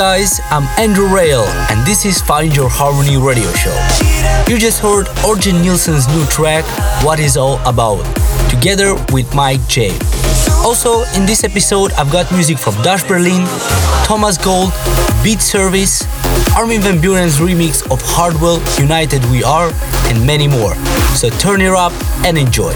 guys, I'm Andrew Rayel, and this is Find Your Harmony radio show. You just heard Orjan Nilsen's new track, What Is All About, together with Mike J. Also, in this episode, I've got music from Dash Berlin, Thomas Gold, Beat Service, Armin Van Buuren's remix of Hardwell, United We Are, and many more. So turn it up and enjoy.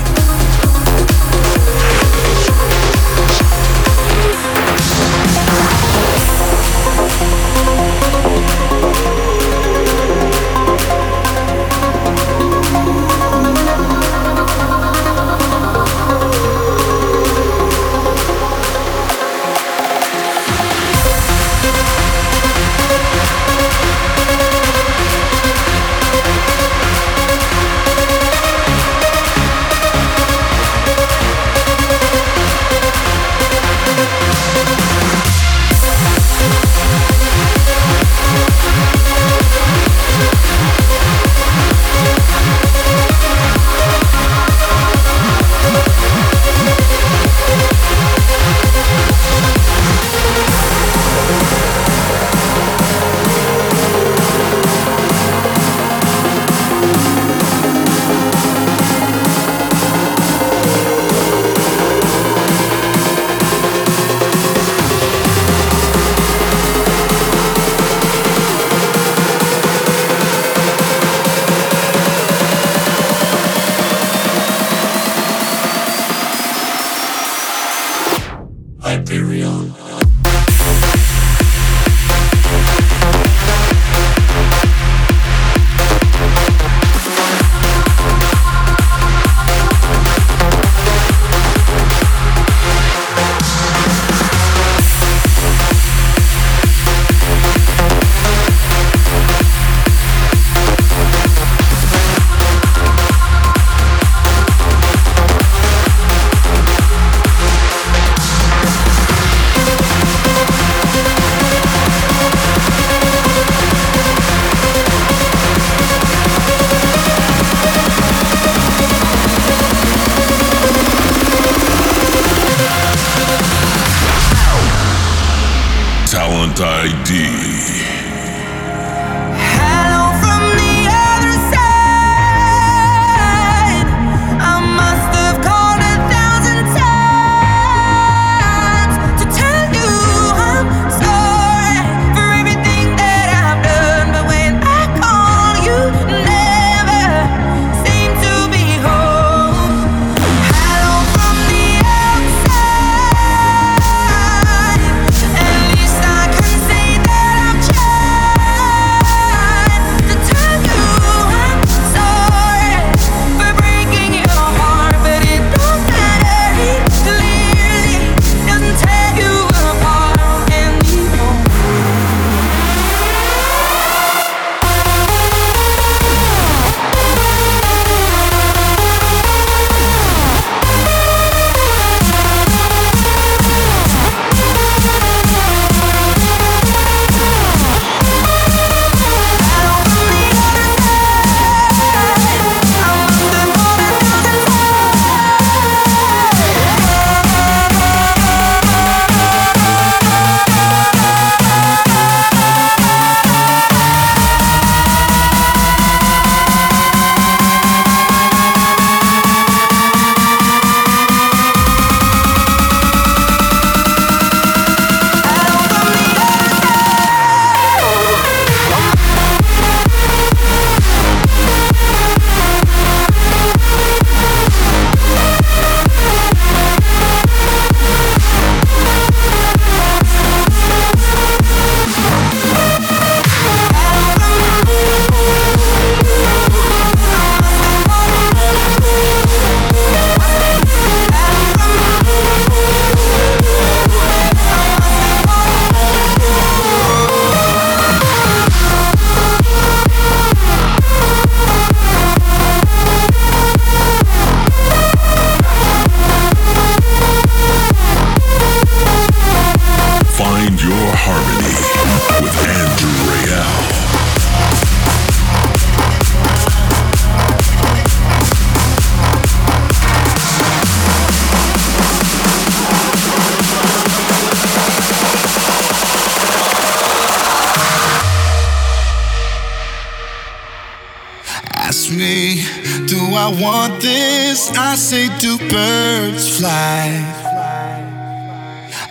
I want this? I say do birds fly.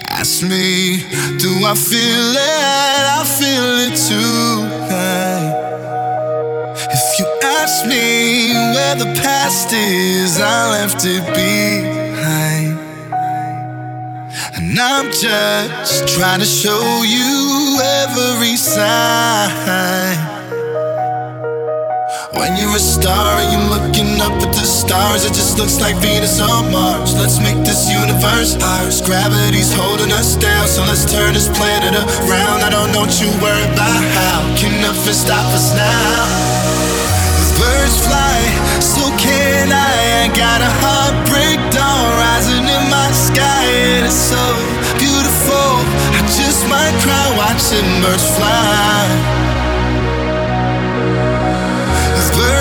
Ask me, do I feel it, I feel it tonight. If you ask me where the past is, I left it behind. And I'm just trying to show you every sign. When you're a star and you're looking up at the stars, it just looks like Venus on Mars. Let's make this universe ours. Gravity's holding us down, so let's turn this planet around. I don't know what you worry about how. Can nothing stop us now? Birds fly, so can I. I got a heartbreak dawn rising in my sky, and it's so beautiful. I just might cry watching birds fly.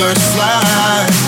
watching birds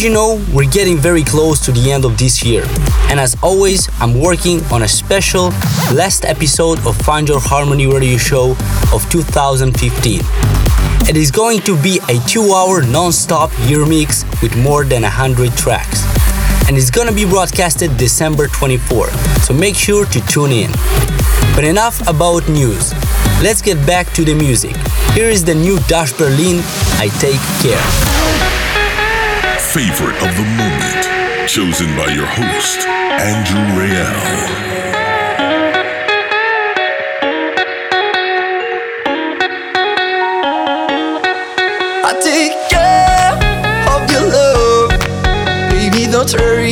As you know, we're getting very close to the end of this year, and as always, I'm working on a special last episode of Find Your Harmony radio show of 2015. It is going to be a two hour non stop year mix with more than 100 tracks. And it's gonna be broadcasted December 24, so make sure to tune in. But enough about news. Let's get back to the music. Here is the new Dash Berlin, I Take Care favorite of the moment, chosen by your host, Andrew Rayel. I take care of your love, baby. Don't hurry,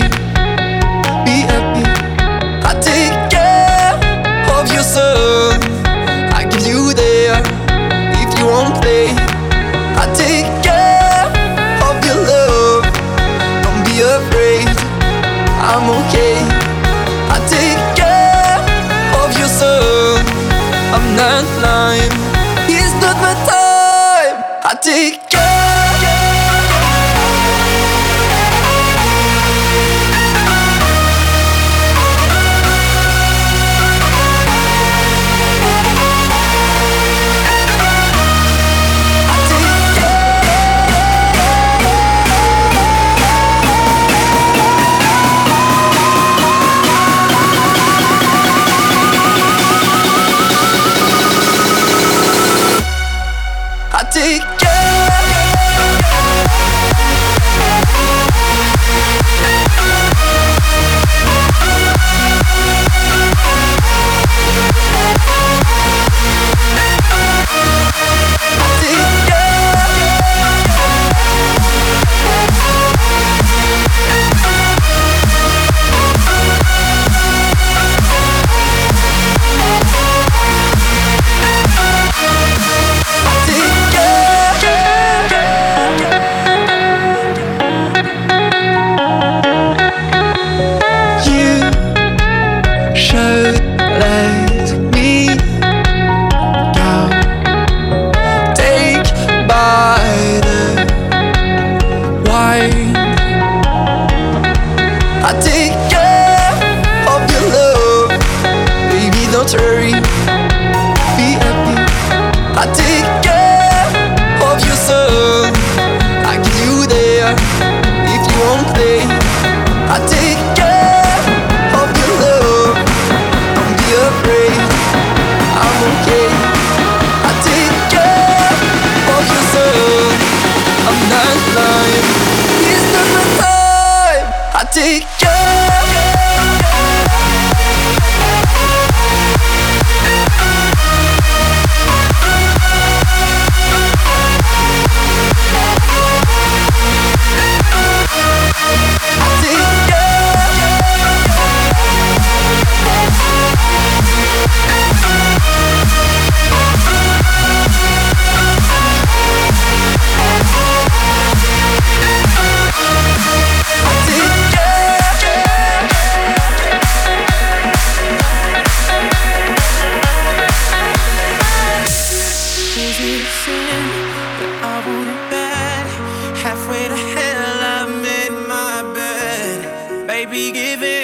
love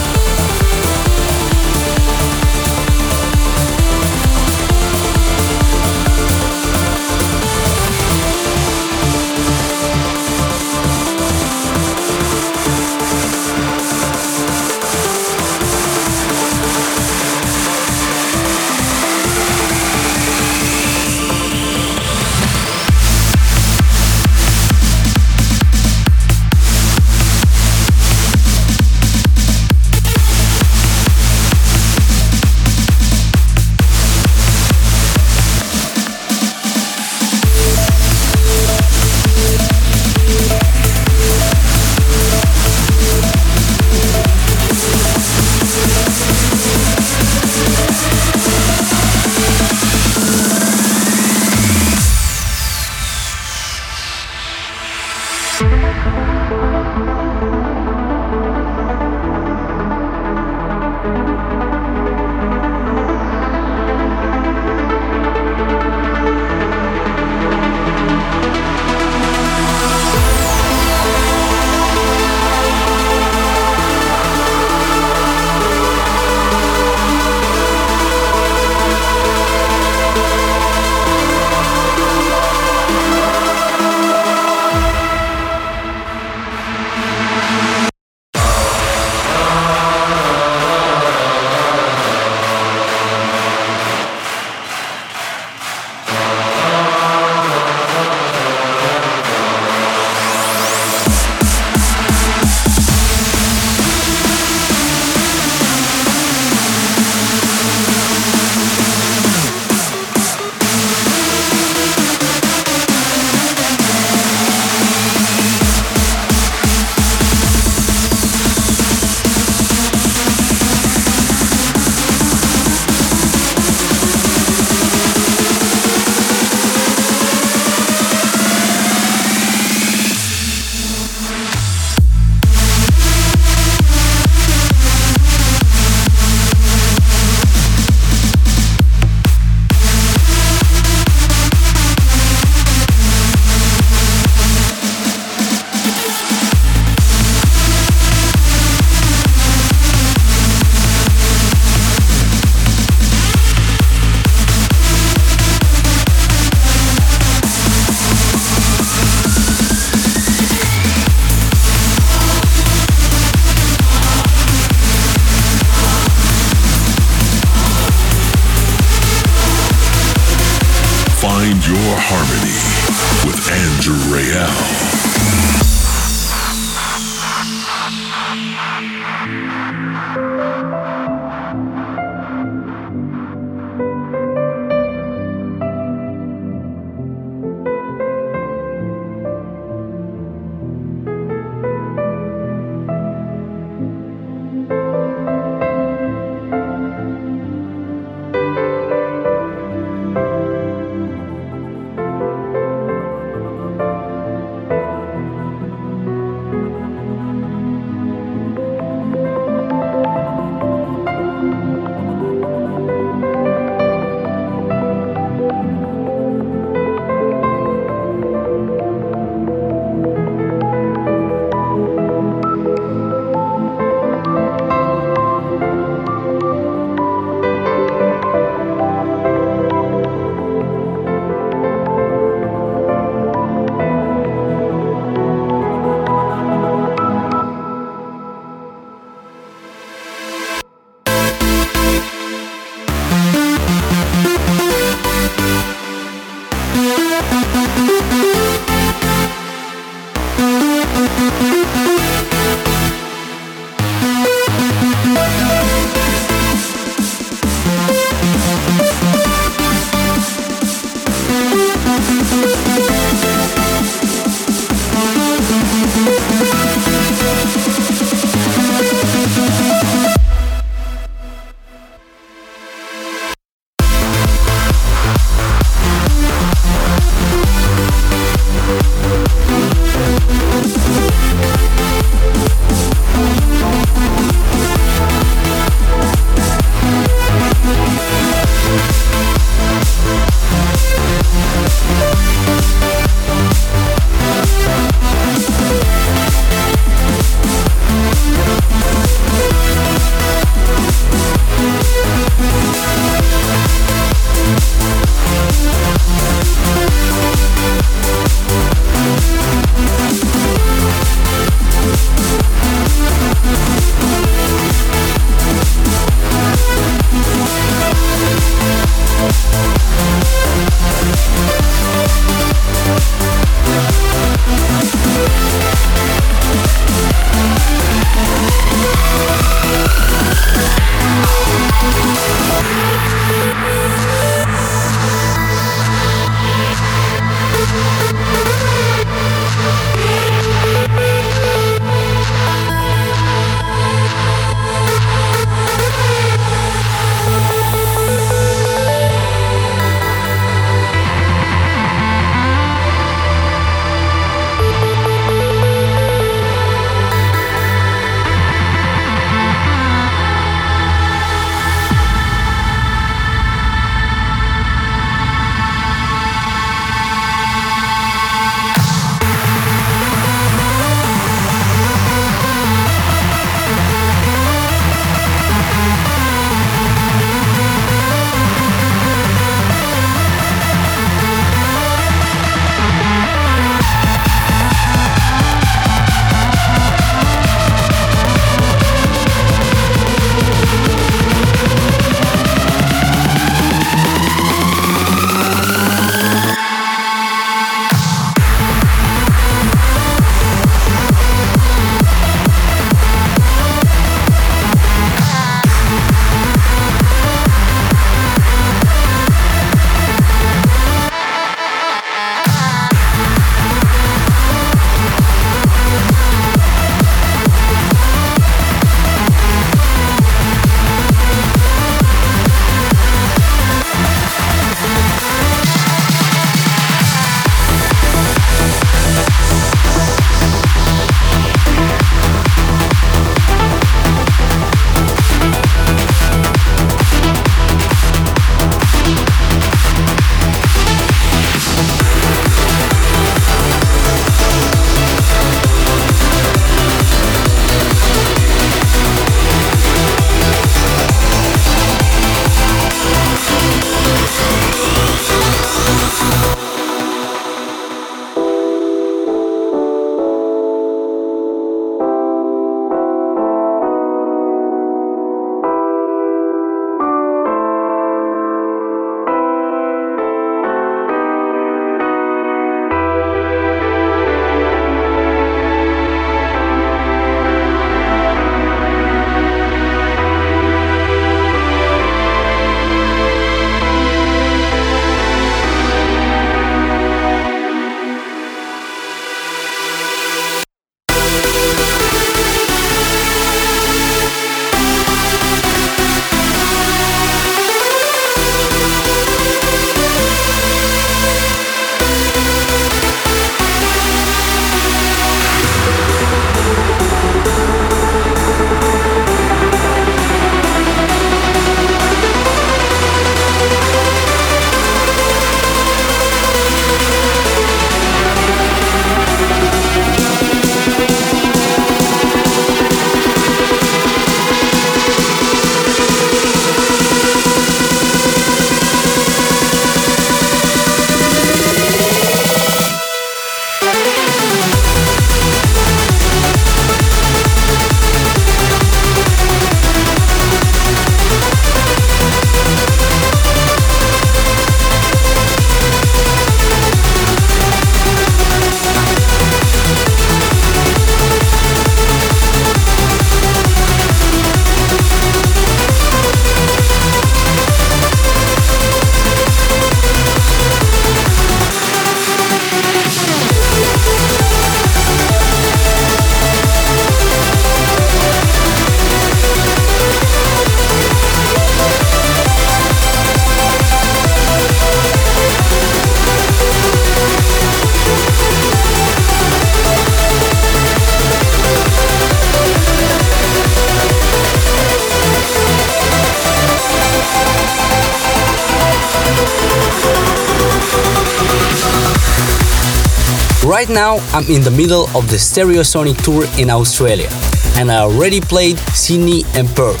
now, I'm in the middle of the Stereosonic tour in Australia, and I already played Sydney and Perth.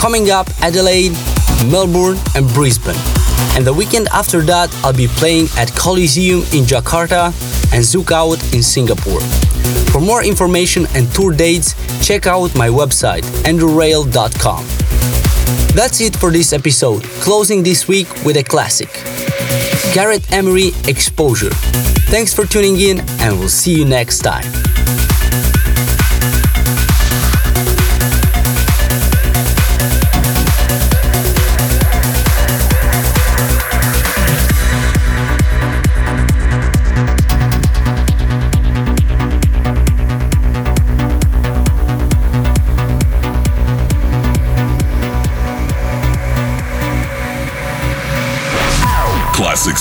Coming up, Adelaide, Melbourne, and Brisbane. And the weekend after that, I'll be playing at Colosseum in Jakarta and Zouk Out in Singapore. For more information and tour dates, check out my website, andrewrayel.com. That's it for this episode, closing this week with a classic. Gareth Emery Exposure. Thanks for tuning in, and we'll see you next time.